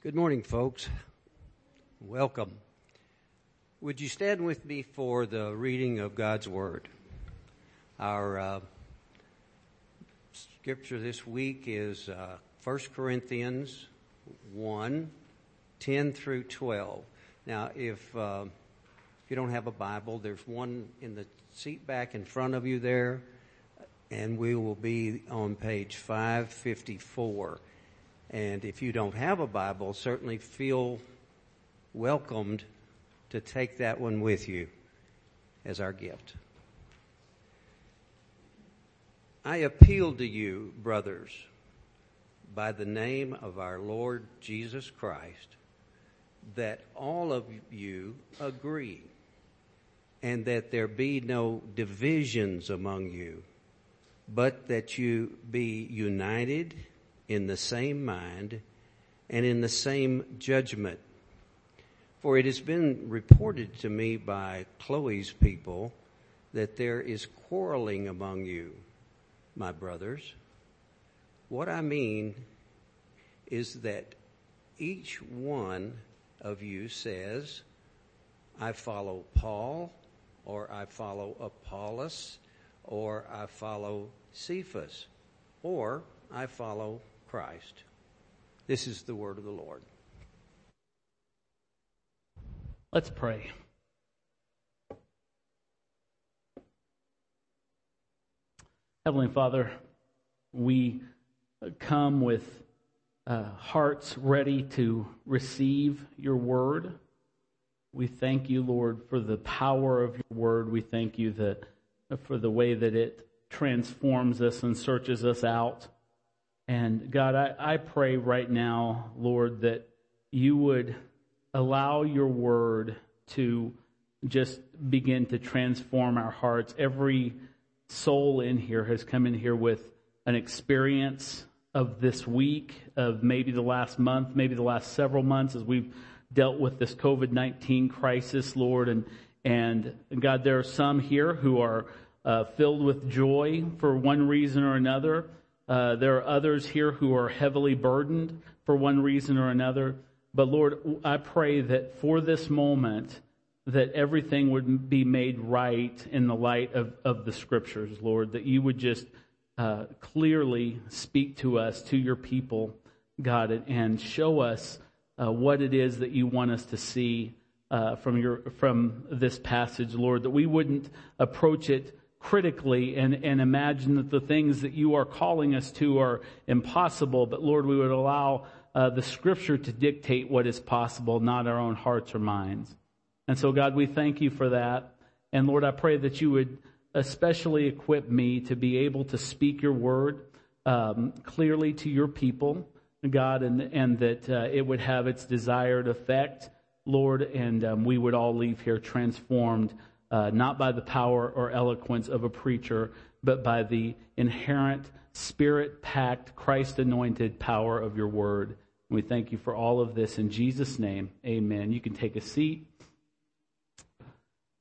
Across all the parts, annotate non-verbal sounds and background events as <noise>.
Good morning, folks. Welcome. Would you stand with me for the reading of God's Word? Our uh, scripture this week is uh, 1 Corinthians 1 10 through 12. Now, if, uh, if you don't have a Bible, there's one in the seat back in front of you there, and we will be on page 554. And if you don't have a Bible, certainly feel welcomed to take that one with you as our gift. I appeal to you, brothers, by the name of our Lord Jesus Christ, that all of you agree and that there be no divisions among you, but that you be united in the same mind and in the same judgment. For it has been reported to me by Chloe's people that there is quarreling among you, my brothers. What I mean is that each one of you says, I follow Paul, or I follow Apollos, or I follow Cephas, or I follow Christ. This is the word of the Lord. Let's pray. Heavenly Father, we come with uh, hearts ready to receive your word. We thank you, Lord, for the power of your word. We thank you that for the way that it transforms us and searches us out. And God, I, I pray right now, Lord, that you would allow your word to just begin to transform our hearts. Every soul in here has come in here with an experience of this week, of maybe the last month, maybe the last several months as we've dealt with this COVID-19 crisis, Lord. And, and God, there are some here who are uh, filled with joy for one reason or another. Uh, there are others here who are heavily burdened for one reason or another. But Lord, I pray that for this moment, that everything would be made right in the light of, of the scriptures, Lord, that you would just uh, clearly speak to us, to your people, God, and show us uh, what it is that you want us to see uh, from your from this passage, Lord, that we wouldn't approach it critically and, and imagine that the things that you are calling us to are impossible, but Lord, we would allow uh, the scripture to dictate what is possible, not our own hearts or minds. And so God, we thank you for that. And Lord, I pray that you would especially equip me to be able to speak your word um, clearly to your people, God, and, and that uh, it would have its desired effect, Lord, and um, we would all leave here transformed uh, not by the power or eloquence of a preacher, but by the inherent spirit packed, Christ anointed power of your word. And we thank you for all of this in Jesus' name. Amen. You can take a seat.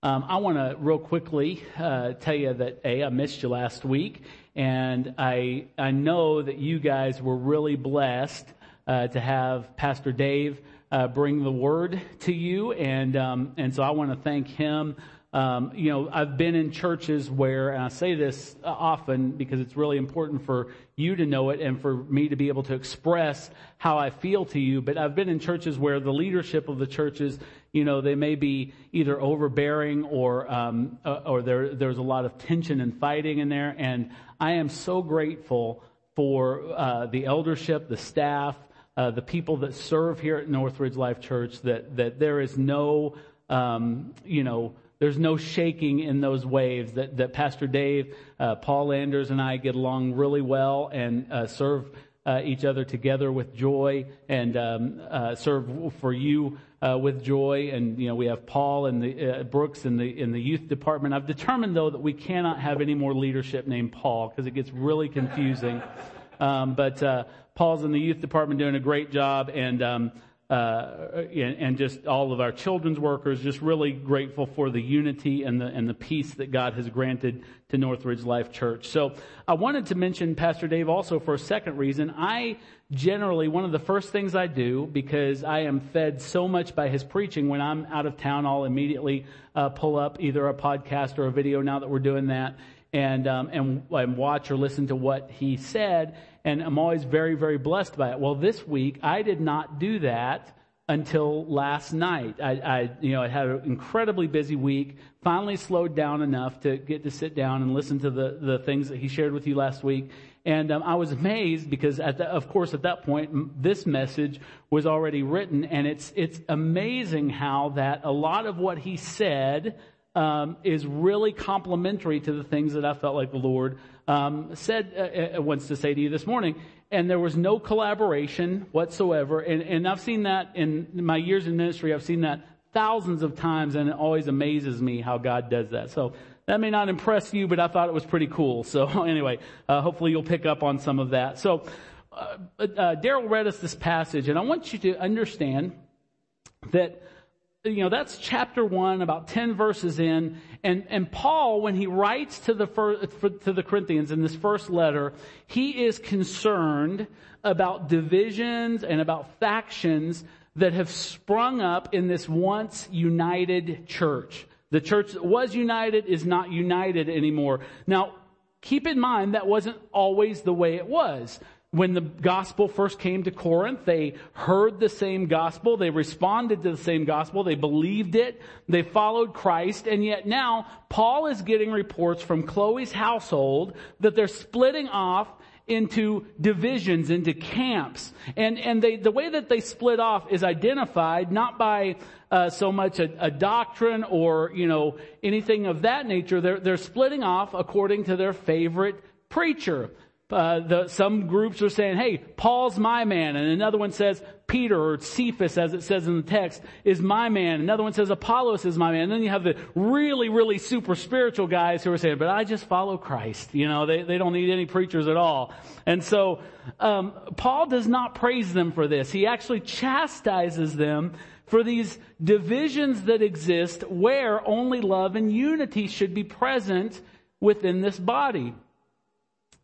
Um, I want to real quickly uh, tell you that a I missed you last week, and I I know that you guys were really blessed uh, to have Pastor Dave uh, bring the word to you, and um, and so I want to thank him um, you know, I've been in churches where, and I say this often because it's really important for you to know it and for me to be able to express how I feel to you, but I've been in churches where the leadership of the churches, you know, they may be either overbearing or, um, uh, or there, there's a lot of tension and fighting in there. And I am so grateful for uh, the eldership, the staff, uh, the people that serve here at Northridge Life Church, that, that there is no, um, you know, there's no shaking in those waves. That, that Pastor Dave, uh, Paul Landers, and I get along really well and uh, serve uh, each other together with joy and um, uh, serve for you uh, with joy. And you know we have Paul and the uh, Brooks in the in the youth department. I've determined though that we cannot have any more leadership named Paul because it gets really confusing. <laughs> Um, but uh Paul's in the youth department doing a great job and. Um, and just all of our children's workers, just really grateful for the unity and the, and the peace that God has granted to Northridge Life Church. So I wanted to mention Pastor Dave also for a second reason. I generally, one of the first things I do, because I am fed so much by his preaching, when I'm out of town, I'll immediately uh, pull up either a podcast or a video now that we're doing that and, um, and, and watch or listen to what he said and I'm always very, very blessed by it. Well, this week I did not do that until last night. I, I, you know, I had an incredibly busy week. Finally, slowed down enough to get to sit down and listen to the the things that he shared with you last week. And um, I was amazed because, the, of course, at that point, this message was already written, and it's it's amazing how that a lot of what he said um, is really complementary to the things that I felt like the Lord um, said uh, uh, wants to say to you this morning. And there was no collaboration whatsoever. And, and I've seen that in my years in ministry. I've seen that thousands of times, and it always amazes me how God does that. So that may not impress you, but I thought it was pretty cool. So <laughs> anyway, uh, hopefully you'll pick up on some of that. So uh, uh, Daryl read us this passage, and I want you to understand that you know, that's chapter one, about 10 verses in. And, and Paul, when he writes to the, first, to the Corinthians in this first letter, he is concerned about divisions and about factions that have sprung up in this once united church. The church that was united is not united anymore. Now, keep in mind that wasn't always the way it was when the gospel first came to Corinth, they heard the same gospel, they responded to the same gospel, they believed it, they followed Christ, and yet now Paul is getting reports from Chloe's household that they're splitting off into divisions, into camps. And, and they, the way that they split off is identified not by uh, so much a, a, doctrine or, you know, anything of that nature. They're, they're splitting off according to their favorite preacher. Uh, the, some groups are saying, hey, Paul's my man. And another one says, Peter or Cephas, as it says in the text, is my man. Another one says, Apollos is my man. And then you have the really, really super spiritual guys who are saying, but I just follow Christ. You know, they, they don't need any preachers at all. And so, um, Paul does not praise them for this. He actually chastises them for these divisions that exist where only love and unity should be present within this body.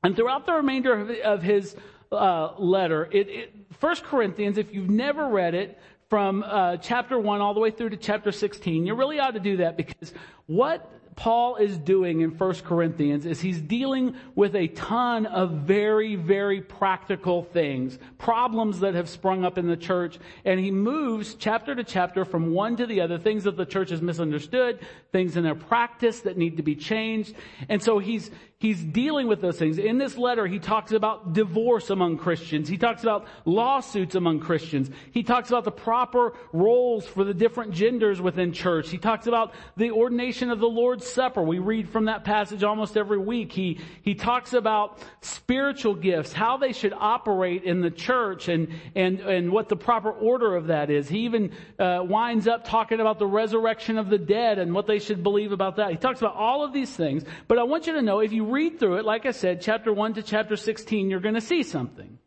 And throughout the remainder of, his uh, letter, it, it, 1 Corinthians, if you've never read it, from uh, chapter 1 all the way through to chapter 16, you really ought to do that because what Paul is doing in 1 Corinthians is he's dealing with a ton of very, very practical things, problems that have sprung up in the church, and he moves chapter to chapter from one to the other, things that the church has misunderstood, things in their practice that need to be changed. And so he's, he's dealing with those things. In this letter, he talks about divorce among Christians. He talks about lawsuits among Christians. He talks about the proper roles for the different genders within church. He talks about the ordination of the Lord's Supper. We read from that passage almost every week. He, he talks about spiritual gifts, how they should operate in the church and, and, and what the proper order of that is. He even uh, winds up talking about the resurrection of the dead and what they should believe about that. He talks about all of these things. But I want you to know if you read through it, like I said, chapter 1 to chapter 16, you're going to see something.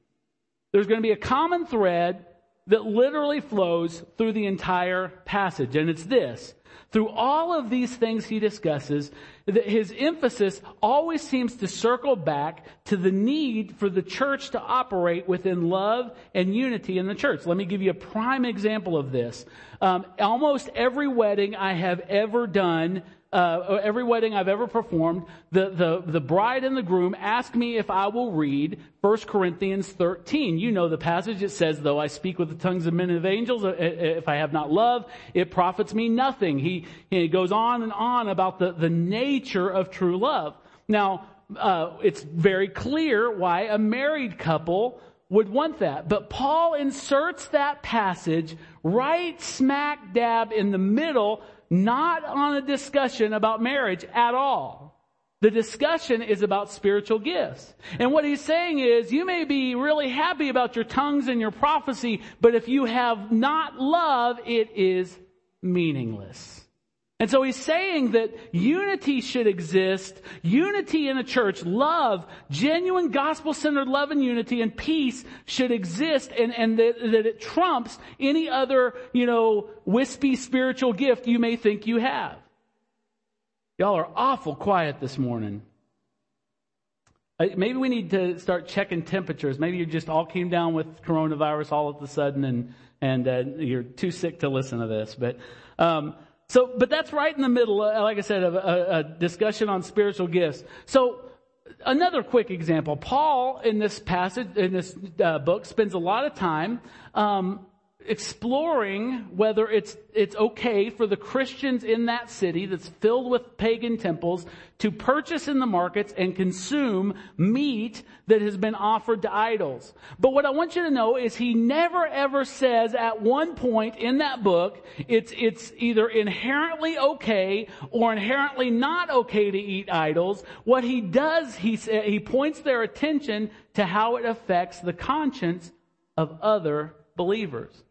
There's going to be a common thread that literally flows through the entire passage, and it's this. Through all of these things he discusses, his emphasis always seems to circle back to the need for the church to operate within love and unity in the church. Let me give you a prime example of this. Um, almost every wedding I have ever done uh, every wedding I've ever performed, the, the, the bride and the groom ask me if I will read 1 Corinthians 13. You know the passage. It says, though I speak with the tongues of men and of angels, uh, uh, if I have not love, it profits me nothing. He, he goes on and on about the, the nature of true love. Now, uh, it's very clear why a married couple would want that. But Paul inserts that passage right smack dab in the middle not on a discussion about marriage at all. The discussion is about spiritual gifts. And what he's saying is, you may be really happy about your tongues and your prophecy, but if you have not love, it is meaningless. And so he's saying that unity should exist, unity in a church, love, genuine gospel-centered love and unity and peace should exist and, and that, that it trumps any other, you know, wispy spiritual gift you may think you have. Y'all are awful quiet this morning. Uh, maybe we need to start checking temperatures. Maybe you just all came down with coronavirus all of a sudden and, and uh, you're too sick to listen to this. But, um, so, but that's right in the middle, uh, like I said, of a, a discussion on spiritual gifts. So, another quick example. Paul, in this passage, in this uh, book, spends a lot of time um, exploring whether it's, it's okay for the Christians in that city that's filled with pagan temples to purchase in the markets and consume meat that has been offered to idols. But what I want you to know is he never ever says at one point in that book, it's, it's either inherently okay or inherently not okay to eat idols. What he does, he, he points their attention to how it affects the conscience of other believers.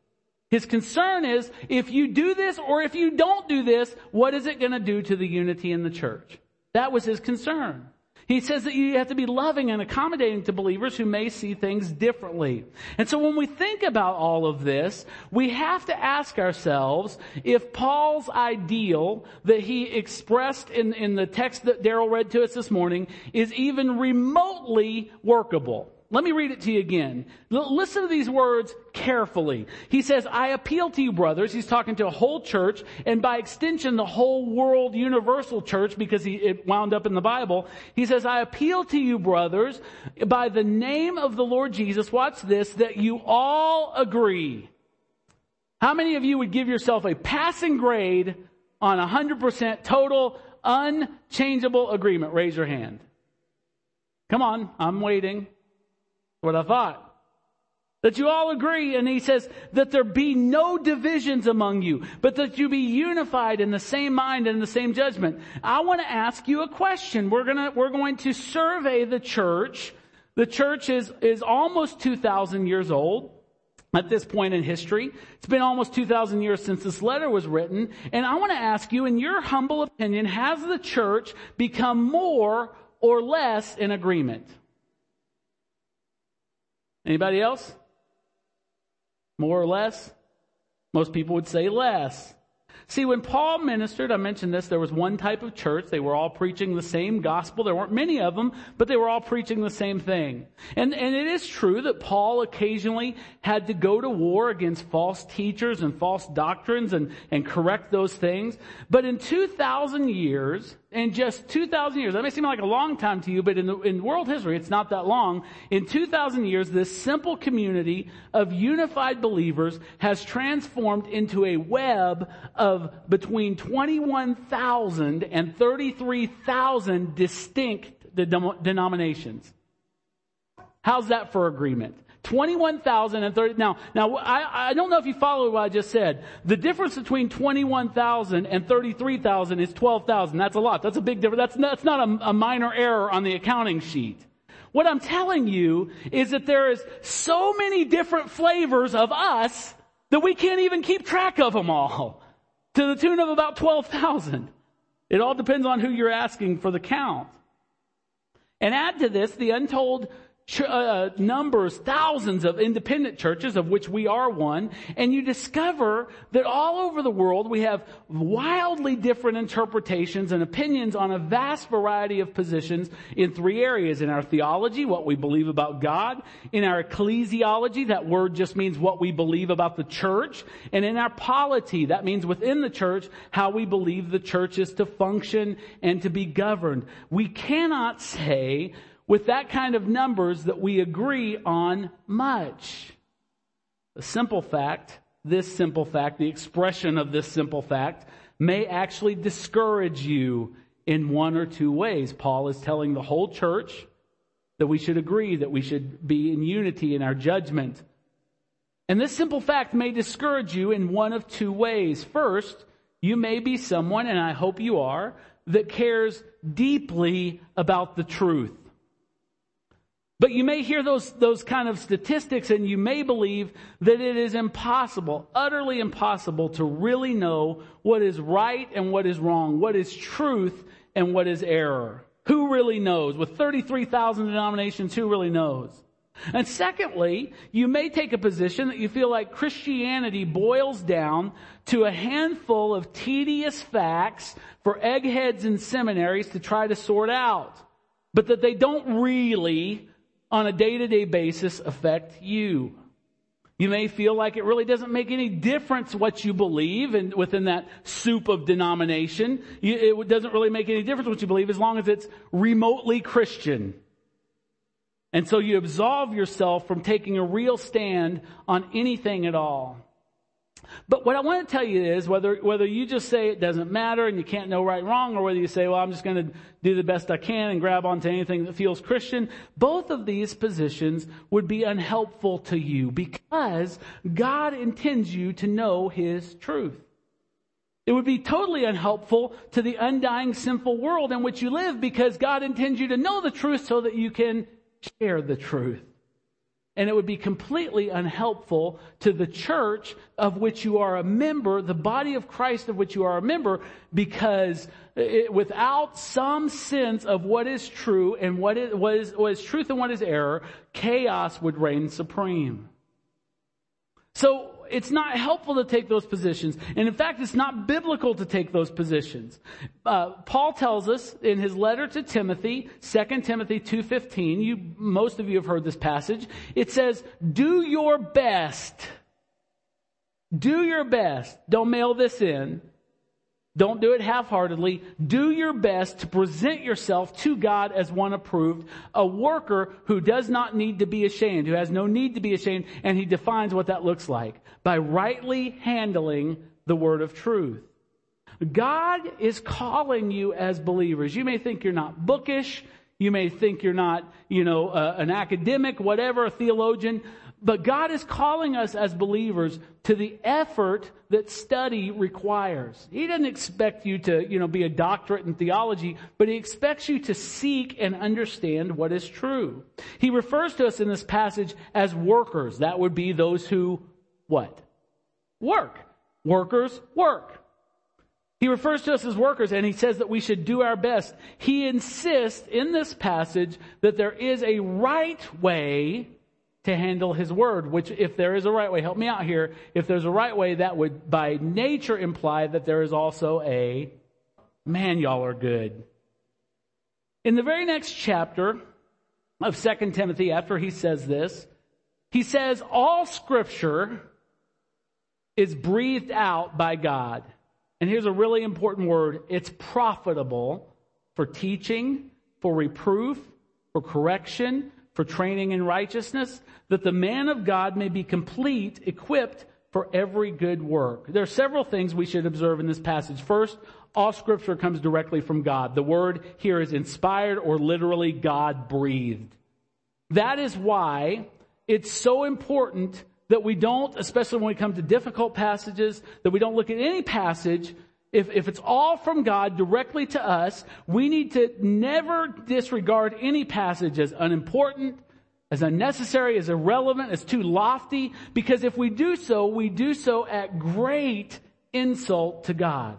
His concern is if you do this or if you don't do this, what is it going to do to the unity in the church? That was his concern. He says that you have to be loving and accommodating to believers who may see things differently. And so when we think about all of this, we have to ask ourselves if Paul's ideal that he expressed in, in the text that Daryl read to us this morning is even remotely workable. Let me read it to you again. L- listen to these words carefully. He says, I appeal to you brothers. He's talking to a whole church and by extension the whole world universal church because he, it wound up in the Bible. He says, I appeal to you brothers by the name of the Lord Jesus. Watch this, that you all agree. How many of you would give yourself a passing grade on a 100% total unchangeable agreement? Raise your hand. Come on, I'm waiting what I thought. That you all agree, and he says that there be no divisions among you, but that you be unified in the same mind and the same judgment. I want to ask you a question. We're gonna, we're going to survey the church. The church is, is almost 2,000 years old at this point in history. It's been almost 2,000 years since this letter was written. And I want to ask you, in your humble opinion, has the church become more or less in agreement? Anybody else? More or less? Most people would say less. See, when Paul ministered, I mentioned this, there was one type of church. They were all preaching the same gospel. There weren't many of them, but they were all preaching the same thing. And, and it is true that Paul occasionally had to go to war against false teachers and false doctrines and, and correct those things. But in 2,000 years, in just 2,000 years, that may seem like a long time to you, but in, the, in world history, it's not that long. In 2,000 years, this simple community of unified believers has transformed into a web of between 21,000 and 33,000 distinct denominations. How's that for agreement? 21,000 and 30. Now, now, I, I don't know if you follow what I just said. The difference between 21,000 and 33,000 is 12,000. That's a lot. That's a big difference. That's, that's not a, a minor error on the accounting sheet. What I'm telling you is that there is so many different flavors of us that we can't even keep track of them all to the tune of about 12,000. It all depends on who you're asking for the count. And add to this the untold ch- uh, numbers, thousands of independent churches, of which we are one, and you discover that all over the world we have wildly different interpretations and opinions on a vast variety of positions in three areas. In our theology, what we believe about God. In our ecclesiology, that word just means what we believe about the church. And in our polity, that means within the church, how we believe the church is to function and to be governed. We cannot say with that kind of numbers that we agree on much. The simple fact, this simple fact, the expression of this simple fact may actually discourage you in one or two ways. Paul is telling the whole church that we should agree, that we should be in unity in our judgment. And this simple fact may discourage you in one of two ways. First, you may be someone, and I hope you are, that cares deeply about the truth. But you may hear those, those kind of statistics and you may believe that it is impossible, utterly impossible to really know what is right and what is wrong, what is truth and what is error. Who really knows? With 33,000 denominations, who really knows? And secondly, you may take a position that you feel like Christianity boils down to a handful of tedious facts for eggheads in seminaries to try to sort out, but that they don't really on a day to day basis affect you. You may feel like it really doesn't make any difference what you believe and within that soup of denomination. It doesn't really make any difference what you believe as long as it's remotely Christian. And so you absolve yourself from taking a real stand on anything at all. But what I want to tell you is whether, whether you just say it doesn't matter and you can't know right and wrong, or whether you say, well, I'm just going to do the best I can and grab onto anything that feels Christian, both of these positions would be unhelpful to you because God intends you to know His truth. It would be totally unhelpful to the undying sinful world in which you live because God intends you to know the truth so that you can share the truth and it would be completely unhelpful to the church of which you are a member, the body of Christ of which you are a member, because it, without some sense of what is true and what is, what, is, what is truth and what is error, chaos would reign supreme. So it's not helpful to take those positions. And in fact, it's not biblical to take those positions. Uh, Paul tells us in his letter to Timothy, 2 Timothy 2.15, you, most of you have heard this passage. It says, do your best. Do your best. Don't mail this in don't do it half-heartedly. Do your best to present yourself to God as one approved, a worker who does not need to be ashamed, who has no need to be ashamed, and he defines what that looks like by rightly handling the word of truth. God is calling you as believers. You may think you're not bookish. You may think you're not, you know, uh, an academic, whatever, a theologian. But God is calling us as believers to the effort that study requires. He doesn't expect you to, you know, be a doctorate in theology, but He expects you to seek and understand what is true. He refers to us in this passage as workers. That would be those who, what? Work. Workers work. He refers to us as workers and he says that we should do our best. He insists in this passage that there is a right way to handle his word, which if there is a right way, help me out here. If there's a right way, that would by nature imply that there is also a man, y'all are good. In the very next chapter of 2 Timothy, after he says this, he says all scripture is breathed out by God. And here's a really important word. It's profitable for teaching, for reproof, for correction, for training in righteousness, that the man of God may be complete, equipped for every good work. There are several things we should observe in this passage. First, all scripture comes directly from God. The word here is inspired or literally God breathed. That is why it's so important that we don't, especially when we come to difficult passages, that we don't look at any passage if, if it's all from God directly to us, we need to never disregard any passage as unimportant, as unnecessary, as irrelevant, as too lofty, because if we do so, we do so at great insult to God,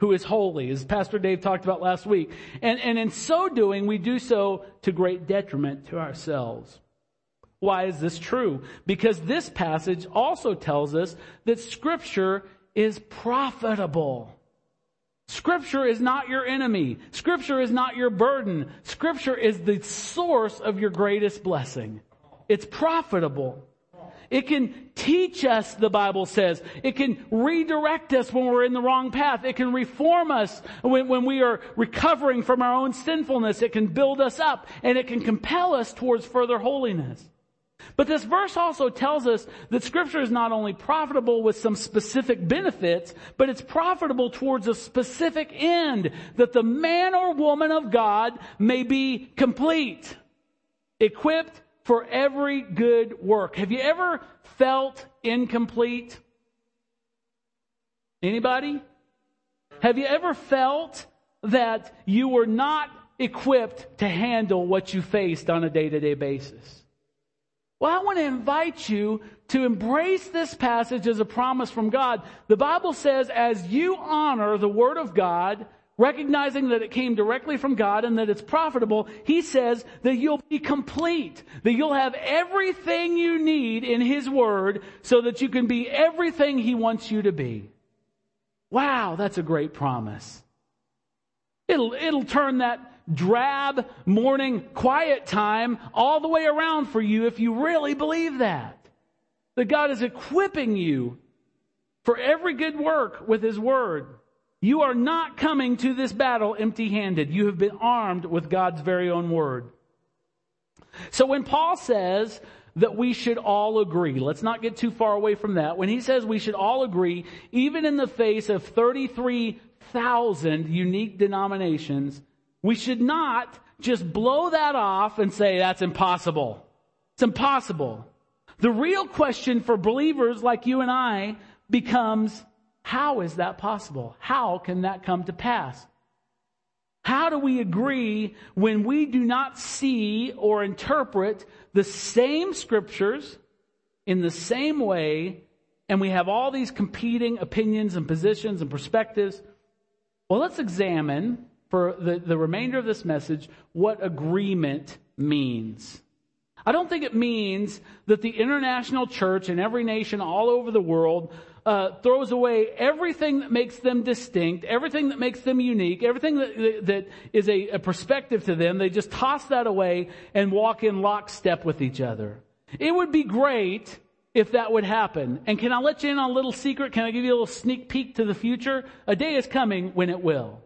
who is holy, as Pastor Dave talked about last week. And, and in so doing, we do so to great detriment to ourselves. Why is this true? Because this passage also tells us that scripture is profitable. Scripture is not your enemy. Scripture is not your burden. Scripture is the source of your greatest blessing. It's profitable. It can teach us, the Bible says. It can redirect us when we're in the wrong path. It can reform us when, when we are recovering from our own sinfulness. It can build us up and it can compel us towards further holiness. But this verse also tells us that scripture is not only profitable with some specific benefits, but it's profitable towards a specific end, that the man or woman of God may be complete, equipped for every good work. Have you ever felt incomplete? Anybody? Have you ever felt that you were not equipped to handle what you faced on a day to day basis. Well, I want to invite you to embrace this passage as a promise from God. The Bible says, as you honor the Word of God, recognizing that it came directly from God and that it's profitable, He says that you'll be complete, that you'll have everything you need in His Word so that you can be everything He wants you to be. Wow, that's a great promise. It'll, it'll turn that drab morning quiet time all the way around for you if you really believe that. That God is equipping you for every good work with His Word. You are not coming to this battle empty handed. You have been armed with God's very own Word. So when Paul says that we should all agree, let's not get too far away from that. When he says we should all agree, even in the face of 33,000 unique denominations, we should not just blow that off and say that's impossible. It's impossible. The real question for believers like you and I becomes, how is that possible? How can that come to pass? How do we agree when we do not see or interpret the same scriptures in the same way and we have all these competing opinions and positions and perspectives? Well, let's examine for the, the remainder of this message what agreement means. I don't think it means that the international church in every nation all over the world uh, throws away everything that makes them distinct, everything that makes them unique, everything that, that is a, a perspective to them. They just toss that away and walk in lockstep with each other. It would be great if that would happen. And can I let you in on a little secret? Can I give you a little sneak peek to the future? A day is coming when it will.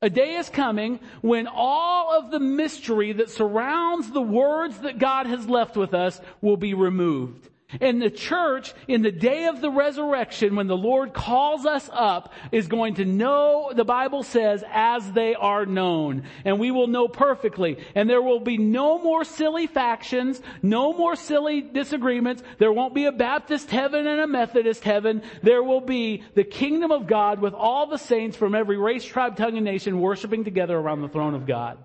A day is coming when all of the mystery that surrounds the words that God has left with us will be removed. And the church, in the day of the resurrection, when the Lord calls us up, is going to know, the Bible says, as they are known. And we will know perfectly. And there will be no more silly factions, no more silly disagreements. There won't be a Baptist heaven and a Methodist heaven. There will be the kingdom of God with all the saints from every race, tribe, tongue, and nation worshiping together around the throne of God.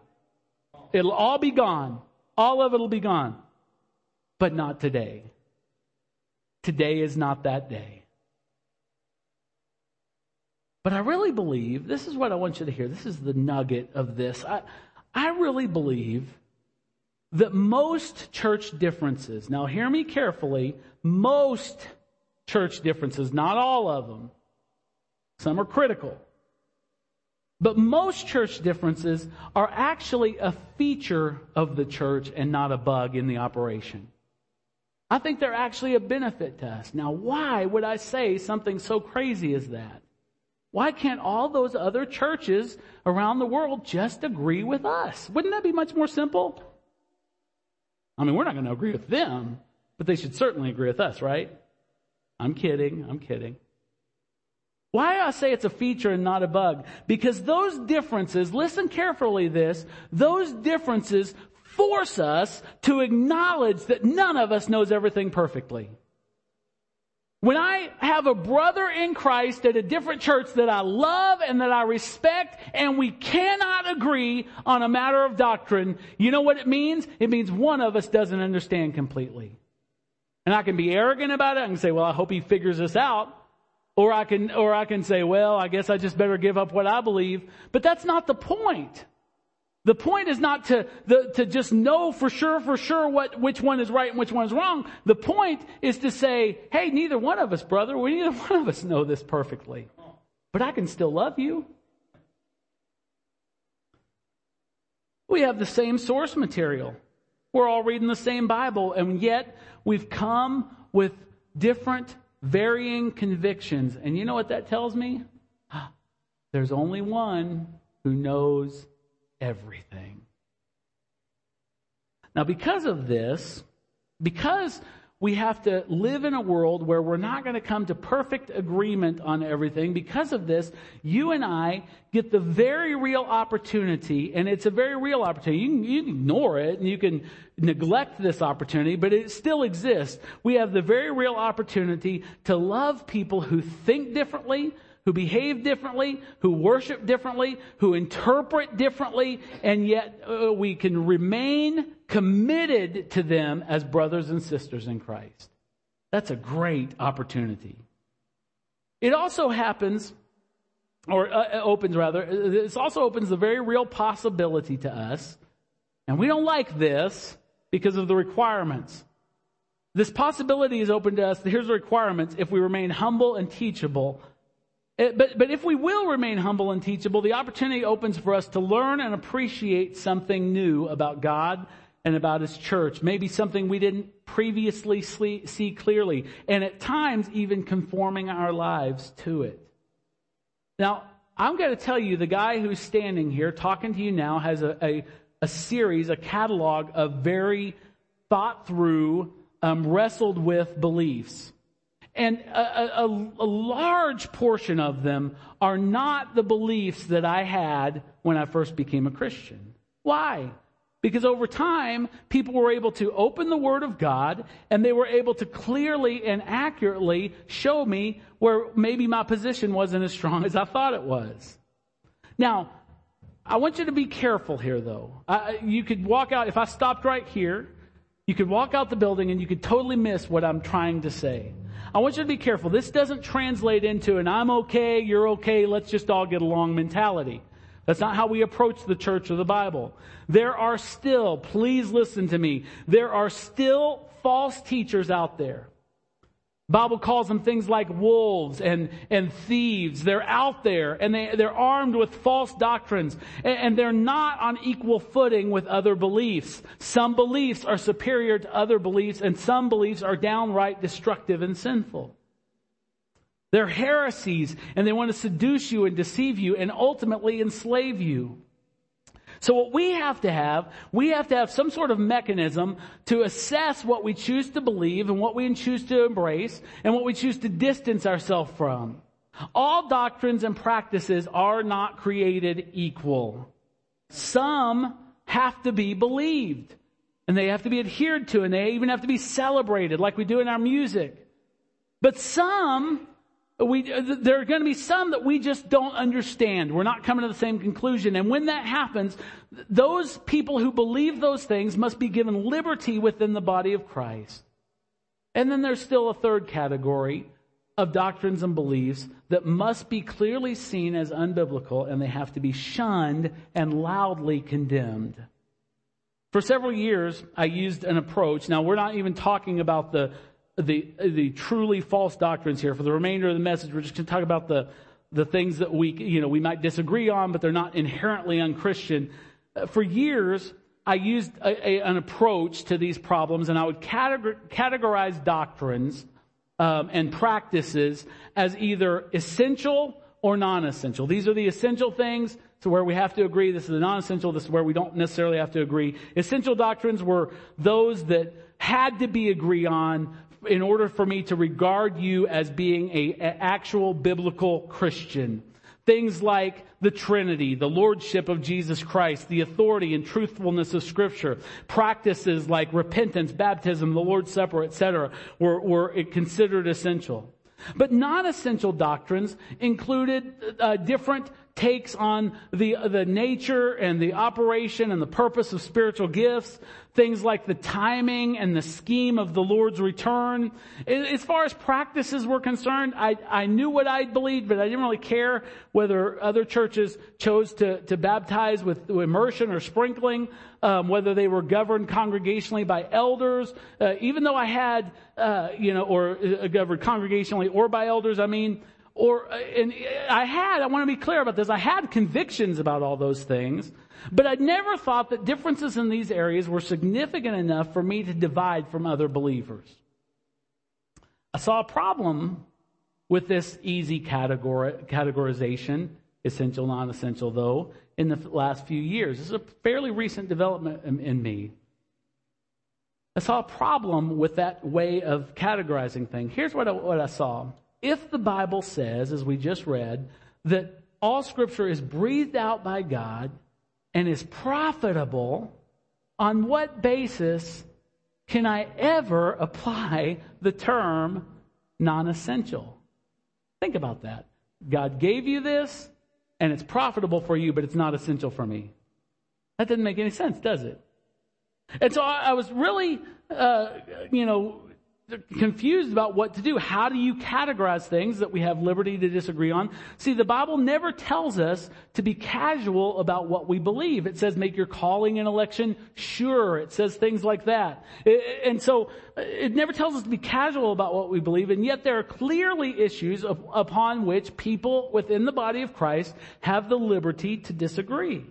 It'll all be gone. All of it'll be gone. But not today. Today is not that day. But I really believe, this is what I want you to hear. This is the nugget of this. I, I really believe that most church differences, now hear me carefully, most church differences, not all of them, some are critical, but most church differences are actually a feature of the church and not a bug in the operation. I think they're actually a benefit to us. Now, why would I say something so crazy as that? Why can't all those other churches around the world just agree with us? Wouldn't that be much more simple? I mean, we're not going to agree with them, but they should certainly agree with us, right? I'm kidding. I'm kidding. Why I say it's a feature and not a bug? Because those differences, listen carefully this, those differences force us to acknowledge that none of us knows everything perfectly. When I have a brother in Christ at a different church that I love and that I respect and we cannot agree on a matter of doctrine, you know what it means? It means one of us doesn't understand completely. And I can be arrogant about it. I can say, well, I hope he figures this out. Or I can, or I can say, well, I guess I just better give up what I believe. But that's not the point. The point is not to, the, to just know for sure, for sure what, which one is right and which one is wrong. The point is to say, hey, neither one of us, brother, we neither <laughs> one of us know this perfectly. But I can still love you. We have the same source material. We're all reading the same Bible, and yet we've come with different, varying convictions. And you know what that tells me? <gasps> There's only one who knows everything. Now, because of this, because we have to live in a world where we're not going to come to perfect agreement on everything. Because of this, you and I get the very real opportunity, and it's a very real opportunity. You can, you can, ignore it and you can neglect this opportunity, but it still exists. We have the very real opportunity to love people who think differently, who behave differently, who worship differently, who interpret differently, and yet uh, we can remain committed to them as brothers and sisters in Christ. That's a great opportunity. It also happens, or uh, opens rather, this also opens the very real possibility to us, and we don't like this because of the requirements. This possibility is open to us. Here's the requirements if we remain humble and teachable. Eh, but, but if we will remain humble and teachable, the opportunity opens for us to learn and appreciate something new about God and about His church. Maybe something we didn't previously see clearly. And at times, even conforming our lives to it. Now, I'm going to tell you, the guy who's standing here talking to you now has a, a, a series, a catalog of very thought through, um, wrestled with beliefs. And a, a, a, large portion of them are not the beliefs that I had when I first became a Christian. Why? Because over time, people were able to open the Word of God and they were able to clearly and accurately show me where maybe my position wasn't as strong as I thought it was. Now, I want you to be careful here though. Uh, you could walk out, if I stopped right here, you could walk out the building and you could totally miss what I'm trying to say. I want you to be careful. This doesn't translate into an I'm okay, you're okay, let's just all get along mentality. That's not how we approach the church or the Bible. There are still, please listen to me, there are still false teachers out there Bible calls them things like wolves and, and thieves. They're out there and they, they're armed with false doctrines and, and they're not on equal footing with other beliefs. Some beliefs are superior to other beliefs and some beliefs are downright destructive and sinful. They're heresies and they want to seduce you and deceive you and ultimately enslave you. So what we have to have, we have to have some sort of mechanism to assess what we choose to believe and what we choose to embrace and what we choose to distance ourselves from. All doctrines and practices are not created equal. Some have to be believed and they have to be adhered to and they even have to be celebrated like we do in our music. But some we, uh, there are going to be some that we just don't understand. We're not coming to the same conclusion. And when that happens, those people who believe those things must be given liberty within the body of Christ. And then there's still a third category of doctrines and beliefs that must be clearly seen as unbiblical and they have to be shunned and loudly condemned. For several years, I used an approach. Now, we're not even talking about the the, the truly false doctrines here. For the remainder of the message, we're just going to talk about the, the things that we, you know, we might disagree on, but they're not inherently unchristian. Uh, for years, I used a, a, an approach to these problems, and I would categor- categorize doctrines um, and practices as either essential or non-essential. These are the essential things. So where we have to agree, this is the non-essential, this is where we don't necessarily have to agree. Essential doctrines were those that had to be agreed on in order for me to regard you as being a, actual biblical Christian. Things like the Trinity, the Lordship of Jesus Christ, the authority and truthfulness of Scripture, practices like repentance, baptism, the Lord's Supper, etc., were, were considered essential. But non-essential doctrines included uh, different takes on the, the nature and the operation and the purpose of spiritual gifts, things like the timing and the scheme of the Lord's return. As far as practices were concerned, I, I knew what I believed, but I didn't really care whether other churches chose to, to baptize with immersion or sprinkling, um, whether they were governed congregationally by elders. Uh, even though I had, uh, you know, or uh, governed congregationally or by elders, I mean, or, uh, and I had, I want to be clear about this, I had convictions about all those things, but I never thought that differences in these areas were significant enough for me to divide from other believers. I saw a problem with this easy categori- categorization, essential, non-essential though, in the last few years. This is a fairly recent development in, in me. I saw a problem with that way of categorizing things. Here's what I, what I saw if the Bible says, as we just read, that all scripture is breathed out by God and is profitable, on what basis can I ever apply the term non essential? Think about that. God gave you this and it's profitable for you, but it's not essential for me. That doesn't make any sense, does it? And so I, was really, uh, you know, confused about what to do. How do you categorize things that we have liberty to disagree on? See, the Bible never tells us to be casual about what we believe. It says make your calling and election sure. It says things like that. And so it never tells us to be casual about what we believe, and yet there are clearly issues upon which people within the body of Christ have the liberty to disagree.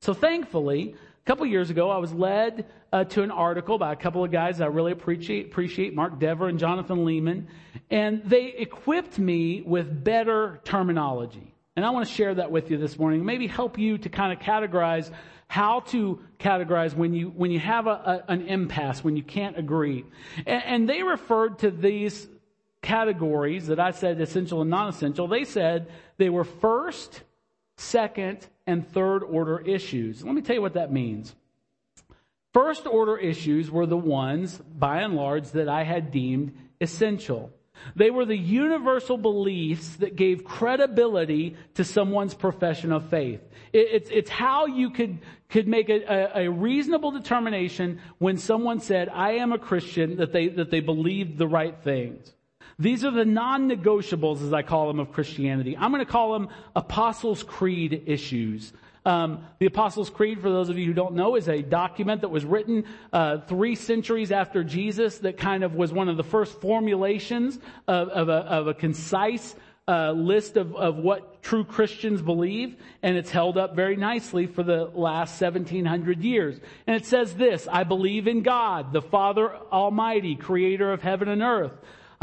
So thankfully, a couple years ago, I was led uh, to an article by a couple of guys I really appreciate, appreciate, Mark Dever and Jonathan Leeman, and they equipped me with better terminology. And I want to share that with you this morning, maybe help you to kind of categorize how to categorize when you when you have a, a, an impasse, when you can't agree. And, and they referred to these categories that I said essential and non-essential. They said they were first, second, and third order issues. Let me tell you what that means. First order issues were the ones, by and large, that I had deemed essential. They were the universal beliefs that gave credibility to someone's profession of faith. It's, it's how you could, could make a, a, reasonable determination when someone said, I am a Christian, that they, that they believed the right things. These are the non-negotiables, as I call them, of Christianity. I'm going to call them Apostles' Creed issues. Um, the Apostles' Creed, for those of you who don't know, is a document that was written uh, three centuries after Jesus that kind of was one of the first formulations of, of, a, of a, concise uh, list of, of what true Christians believe, and it's held up very nicely for the last 1700 years. And it says this, I believe in God, the Father Almighty, creator of heaven and earth.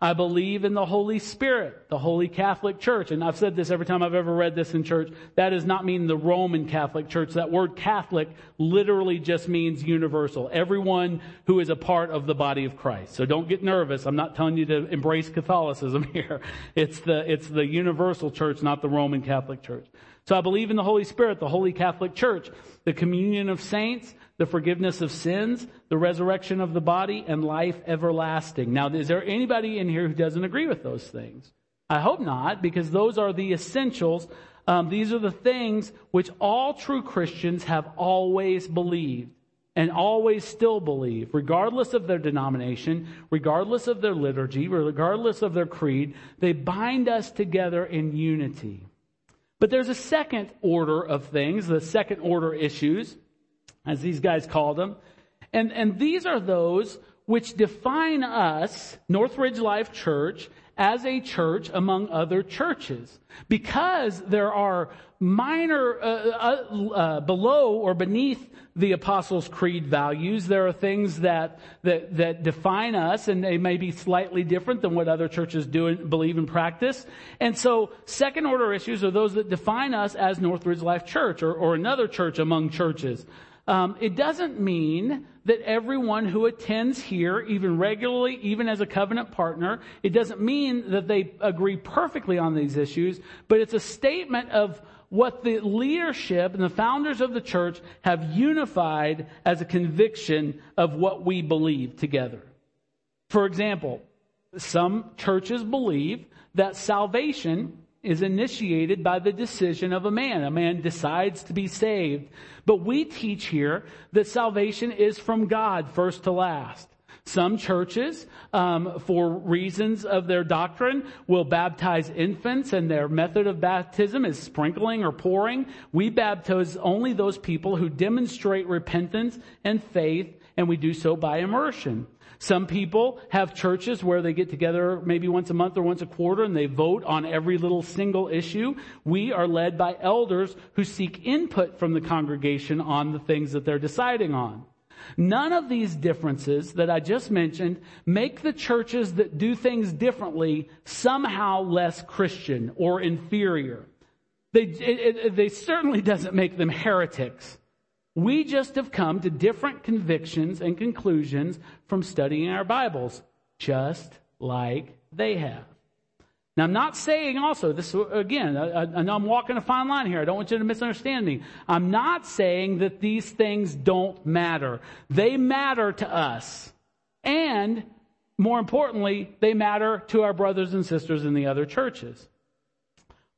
I believe in the Holy Spirit, the Holy Catholic Church. And I've said this every time I've ever read this in church. That does not mean the Roman Catholic Church. That word Catholic literally just means universal. Everyone who is a part of the body of Christ. So don't get nervous. I'm not telling you to embrace Catholicism <laughs> here. It's the, it's the universal church, not the Roman Catholic Church. So I believe in the Holy Spirit, the Holy Catholic Church, the communion of saints, the forgiveness of sins, the resurrection of the body, and life everlasting. Now, is there anybody in here who doesn't agree with those things? I hope not, because those are the essentials. Um, these are the things which all true Christians have always believed and always still believe, regardless of their denomination, regardless of their liturgy, regardless of their creed. They bind us together in unity. But there's a second order of things, the second order issues as these guys called them. And, and these are those which define us, Northridge Life Church, as a church among other churches. Because there are minor, uh, uh, uh, below or beneath the Apostles' Creed values, there are things that, that, that define us and they may be slightly different than what other churches do and believe and practice. And so second order issues are those that define us as Northridge Life Church or, or another church among churches. Um, it doesn't mean that everyone who attends here, even regularly, even as a covenant partner, it doesn't mean that they agree perfectly on these issues, but it's a statement of what the leadership and the founders of the church have unified as a conviction of what we believe together. For example, some churches believe that salvation is initiated by the decision of a man. A man decides to be saved. But we teach here that salvation is from God first to last. Some churches, um, for reasons of their doctrine, will baptize infants, and their method of baptism is sprinkling or pouring. We baptize only those people who demonstrate repentance and faith, and we do so by immersion. Some people have churches where they get together maybe once a month or once a quarter and they vote on every little single issue. We are led by elders who seek input from the congregation on the things that they're deciding on. None of these differences that I just mentioned make the churches that do things differently somehow less Christian or inferior. They, it, it, they certainly doesn't make them heretics. We just have come to different convictions and conclusions from studying our Bibles, just like they have. Now, I'm not saying also, this again, know I'm walking a fine line here. I don't want you to misunderstand me. I'm not saying that these things don't matter. They matter to us. And more importantly, they matter to our brothers and sisters in the other churches.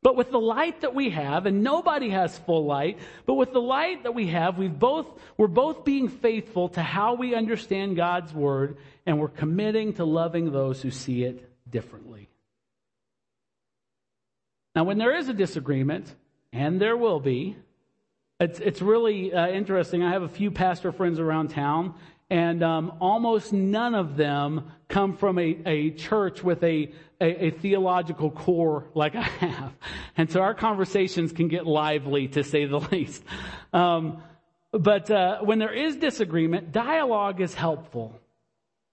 But with the light that we have, and nobody has full light, but with the light that we have, we've both, we're both being faithful to how we understand God's word, and we're committing to loving those who see it differently. Now, when there is a disagreement, and there will be, it's, it's really uh, interesting. I have a few pastor friends around town, and um, almost none of them come from a, a church with a, a, a, theological core like I have. <laughs> And so our conversations can get lively, to say the <laughs> least. Um, but uh, when there is disagreement, dialogue is helpful.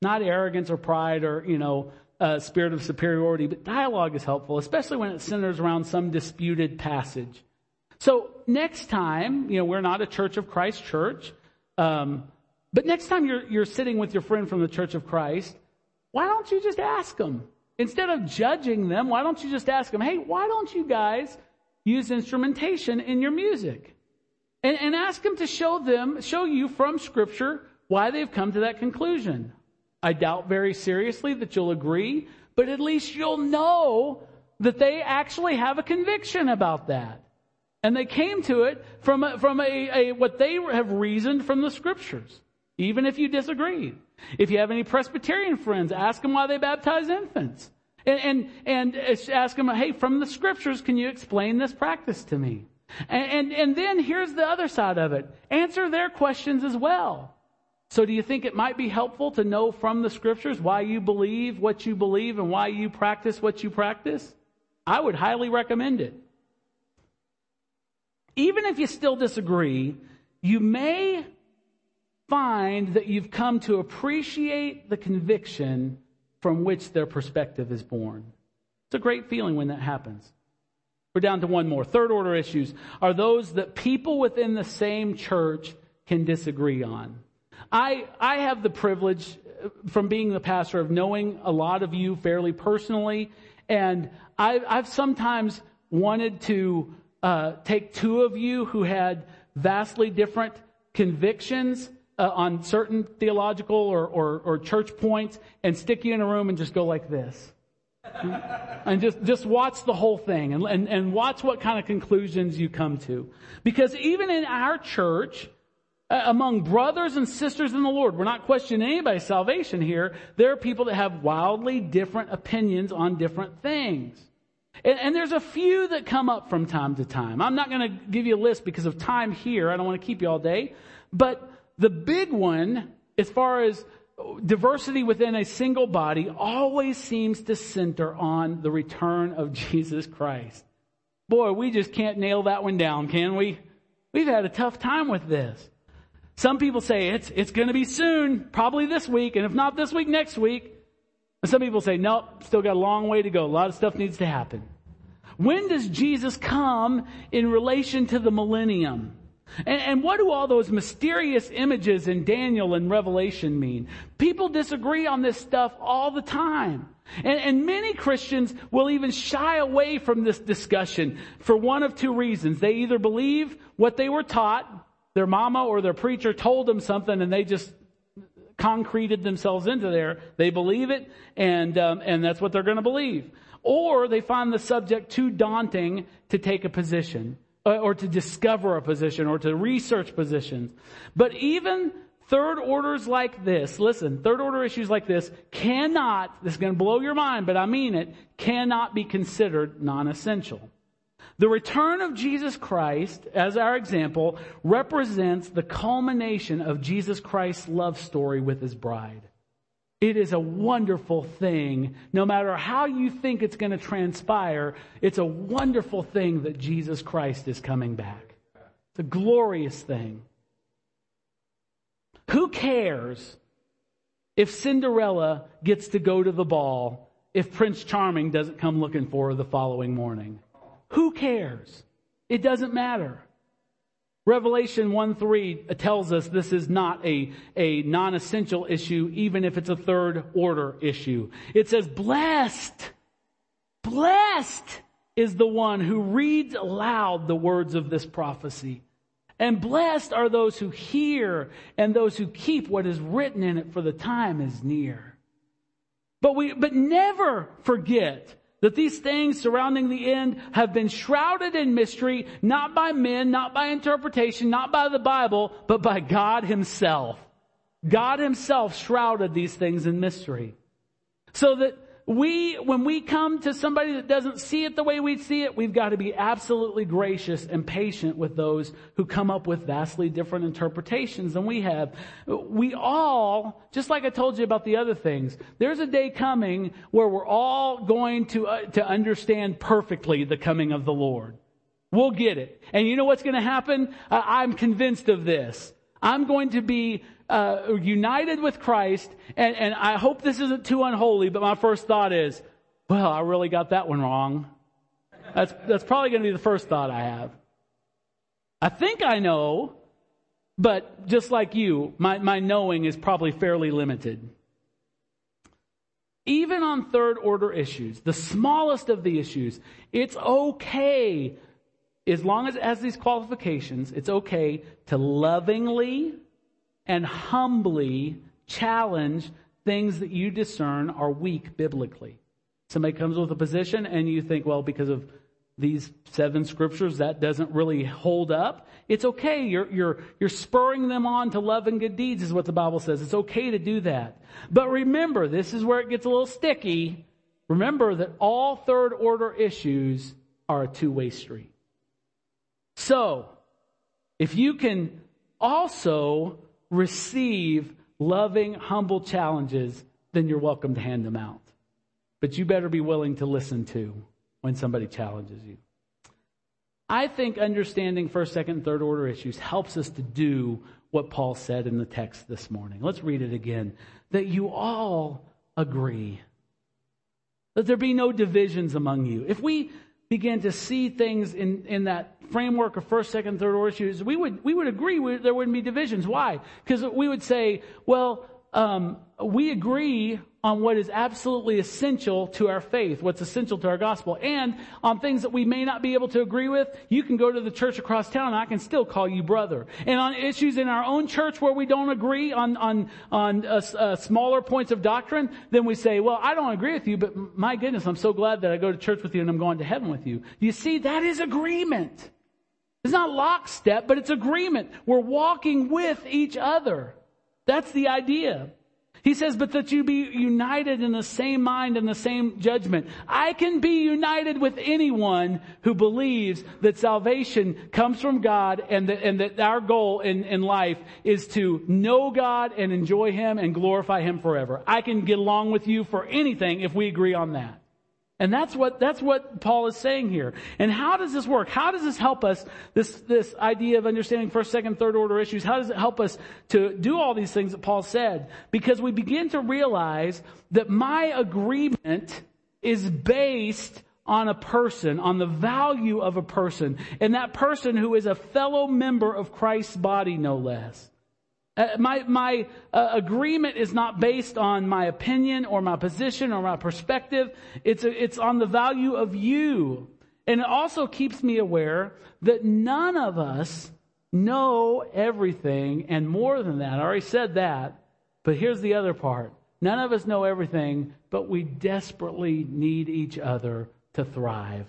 Not arrogance or pride or, you know, uh, spirit of superiority, but dialogue is helpful, especially when it centers around some disputed passage. So next time, you know, we're not a Church of Christ church, um, but next time you're, you're sitting with your friend from the Church of Christ, why don't you just ask them? Instead of judging them, why don't you just ask them, hey, why don't you guys use instrumentation in your music? And, and ask them to show them, show you from Scripture why they've come to that conclusion. I doubt very seriously that you'll agree, but at least you'll know that they actually have a conviction about that. And they came to it from, a, from a, a, what they have reasoned from the scriptures, even if you disagree. If you have any Presbyterian friends, ask them why they baptize infants. And, and, and ask them, hey, from the scriptures, can you explain this practice to me? And, and, and then here's the other side of it. Answer their questions as well. So do you think it might be helpful to know from the scriptures why you believe what you believe and why you practice what you practice? I would highly recommend it. Even if you still disagree, you may find that you've come to appreciate the conviction from which their perspective is born. It's a great feeling when that happens. We're down to one more. Third order issues are those that people within the same church can disagree on. I, I have the privilege uh, from being the pastor of knowing a lot of you fairly personally, and I, I've sometimes wanted to uh, take two of you who had vastly different convictions uh, on certain theological or, or, or church points and stick you in a room and just go like this. <laughs> and just, just watch the whole thing and, and, and watch what kind of conclusions you come to. Because even in our church, uh, among brothers and sisters in the Lord. We're not questioning anybody's salvation here. There are people that have wildly different opinions on different things. And, and there's a few that come up from time to time. I'm not going to give you a list because of time here. I don't want to keep you all day. But the big one, as far as diversity within a single body, always seems to center on the return of <laughs> Jesus Christ. Boy, we just can't nail that one down, can we? We've had a tough time with this. Some people say it's, it's going to be soon, probably this week, and if not this week, next week. And some people say, nope, still got a long way to go. A lot of stuff needs to happen. When does Jesus come in relation to the millennium? And, and, what do all those mysterious images in Daniel and Revelation mean? People disagree on this stuff all the time. And, and many Christians will even shy away from this discussion for one of two reasons. They either believe what they were taught, their mama or their preacher told them something and they just concreted themselves into there. They believe it and, um, and that's what they're going to believe. Or they find the subject too daunting to take a position Uh, or to discover a position or to research positions. But even third orders like this, listen, third order issues like this cannot, this is going to blow your mind, but I mean it, cannot be considered non-essential. The return of Jesus Christ, as our example, represents the culmination of Jesus Christ's love story with his bride. It is a wonderful thing. No matter how you think it's going to transpire, it's a wonderful thing that Jesus Christ is coming back. It's a glorious thing. Who cares if Cinderella gets to go to the ball if Prince Charming doesn't come looking for her the following morning? Who cares? It doesn't matter. Revelation 1 3 uh, tells us this is not a, a non-essential issue, even if it's a third order issue. It says, blessed, blessed is the one who reads aloud the words of this prophecy. And blessed are those who hear and those who keep what is written in it for the time is near. But we, but never forget that these things surrounding the end have been shrouded in mystery, not by men, not by interpretation, not by the Bible, but by God himself. God himself shrouded these things in mystery. So that we, when we come to somebody that doesn't see it the way we see it, we've got to be absolutely gracious and patient with those who come up with vastly different interpretations than we have. We all, just like I told you about the other things, there's a day coming where we're all going to, uh, to understand perfectly the coming of the Lord. We'll get it. And you know what's going to happen? Uh, I'm convinced of this. I'm going to be uh, united with Christ, and, and I hope this isn't too unholy, but my first thought is, well, I really got that one wrong. That's, that's probably going to be the first thought I have. I think I know, but just like you, my, my knowing is probably fairly limited. Even on third order issues, the smallest of the issues, it's okay, as long as it has these qualifications, it's okay to lovingly and humbly challenge things that you discern are weak biblically. Somebody comes with a position and you think, well, because of these seven scriptures, that doesn't really hold up. It's okay. You're, you're, you're spurring them on to love and good deeds is what the Bible says. It's okay to do that. But remember, this is where it gets a little sticky. Remember that all third order issues are a two-way street. So, if you can also receive loving, humble challenges, then you're welcome to hand them out. But you better be willing to listen to when somebody challenges you. I think understanding first, second, third order issues helps us to do what Paul said in the text this morning. Let's read it again. That you all agree. That there be no divisions among you. If we begin to see things in, in that framework of first, second, third order issues, we would, we would agree we, there wouldn't be divisions. Why? Because we would say, well, um, we agree on what is absolutely essential to our faith, what's essential to our gospel, and on things that we may not be able to agree with, you can go to the church across town and I can still call you brother. And on issues in our own church where we don't agree on, on, on uh, uh, smaller points of doctrine, then we say, well, I don't agree with you, but my goodness, I'm so glad that I go to church with you and I'm going to heaven with you. You see, that is agreement. It's not lockstep, but it's agreement. We're walking with each other. That's the idea. He says, but that you be united in the same mind and the same judgment. I can be united with anyone who believes that salvation comes from God and that, and that our goal in, in life is to know God and enjoy Him and glorify Him forever. I can get along with you for anything if we agree on that. And that's what, that's what Paul is saying here. And how does this work? How does this help us, this, this idea of understanding first, second, third order issues? How does it help us to do all these things that Paul said? Because we begin to realize that my agreement is based on a person, on the value of a person, and that person who is a fellow member of Christ's body, no less. Uh, my my uh, agreement is not based on my opinion or my position or my perspective. It's a, it's on the value of you, and it also keeps me aware that none of us know everything, and more than that, I already said that. But here's the other part: none of us know everything, but we desperately need each other to thrive.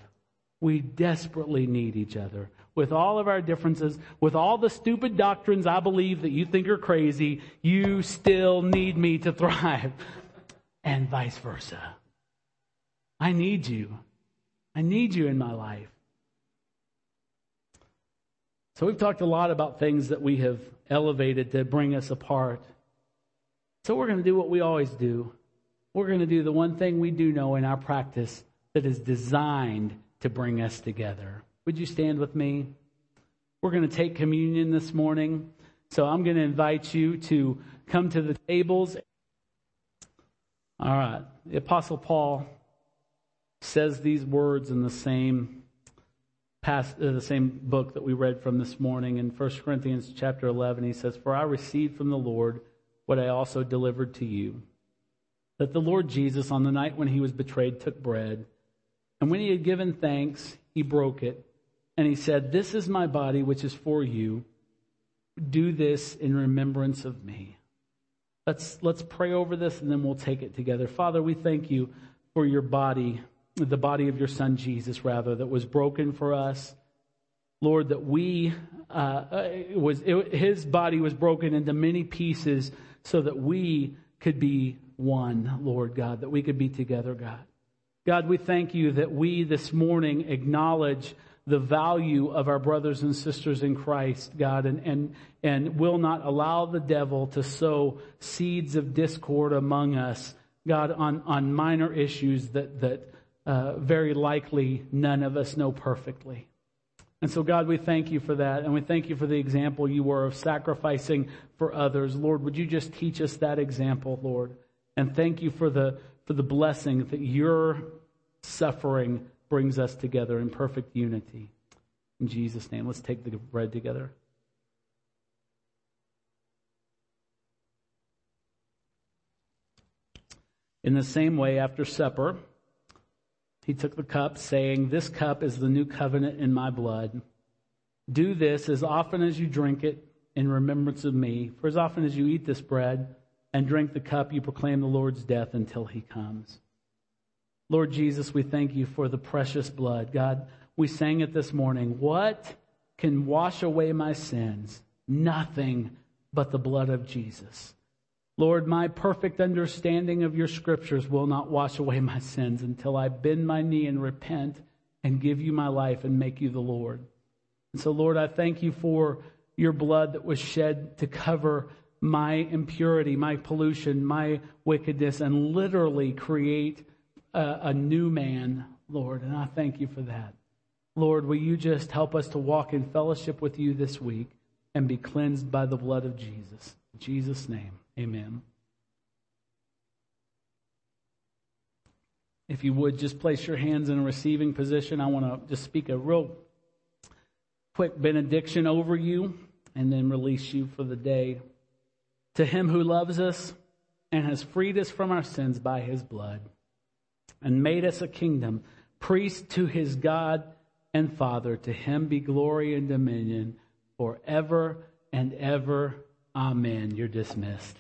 We desperately need each other with all of our differences, with all the stupid doctrines I believe that you think are crazy, you still need me to <laughs> thrive. And vice versa. I need you. I need you in my life. So we've talked a lot about things that we have elevated to bring us apart. So we're going to do what we always do. We're going to do the one thing we do know in our practice that is designed to bring us together. Would you stand with me? We're going to take communion this morning. So I'm going to invite you to come to the tables. All right. The Apostle Paul says these words in the same past uh, the same book that we read from this morning in 1 Corinthians chapter 11. He says, For I received from the Lord what I also delivered to you. That the Lord Jesus, on the night when he was betrayed, took bread. And when he had given thanks, he broke it. And he said, This is my body, which is for you. Do this in remembrance of me. Let's, let's pray over this and then we'll take it together. Father, we thank you for your body, the body of your son Jesus, rather, that was broken for us. Lord, that we, uh, was, it, his body was broken into many pieces so that we could be one, Lord God, that we could be together, God. God, we thank you that we this morning acknowledge the value of our brothers and sisters in Christ, God, and, and, and will not allow the devil to sow seeds of discord among us, God, on, on minor issues that, that uh, very likely none of us know perfectly. And so, God, we thank you for that, and we thank you for the example you were of sacrificing for others. Lord, would you just teach us that example, Lord? And thank you for the, for the blessing that your suffering brings us together in perfect unity. In Jesus' name, let's take the bread together. In the same way, after supper, he took the cup, saying, This cup is the new covenant in my blood. Do this as often as you drink it in remembrance of me. For as often as you eat this bread and drink the cup, you proclaim the Lord's death until he comes. Lord Jesus, we thank you for the precious blood. God, we sang it this morning. What can wash away my sins? Nothing but the blood of Jesus. Lord, my perfect understanding of your scriptures will not wash away my sins until I bend my knee and repent and give you my life and make you the Lord. And so, Lord, I thank you for your blood that was shed to cover my impurity, my pollution, my wickedness, and literally create a, a new man, Lord, and I thank you for that. Lord, will you just help us to walk in fellowship with you this week and be cleansed by the blood of Jesus? In Jesus' name, amen. If you would just place your hands in a receiving position, I want to just speak a real quick benediction over you and then release you for the day. To him who loves us and has freed us from our sins by his blood and made us a kingdom, priest to his God and Father. To him be glory and dominion forever and ever. Amen. You're dismissed.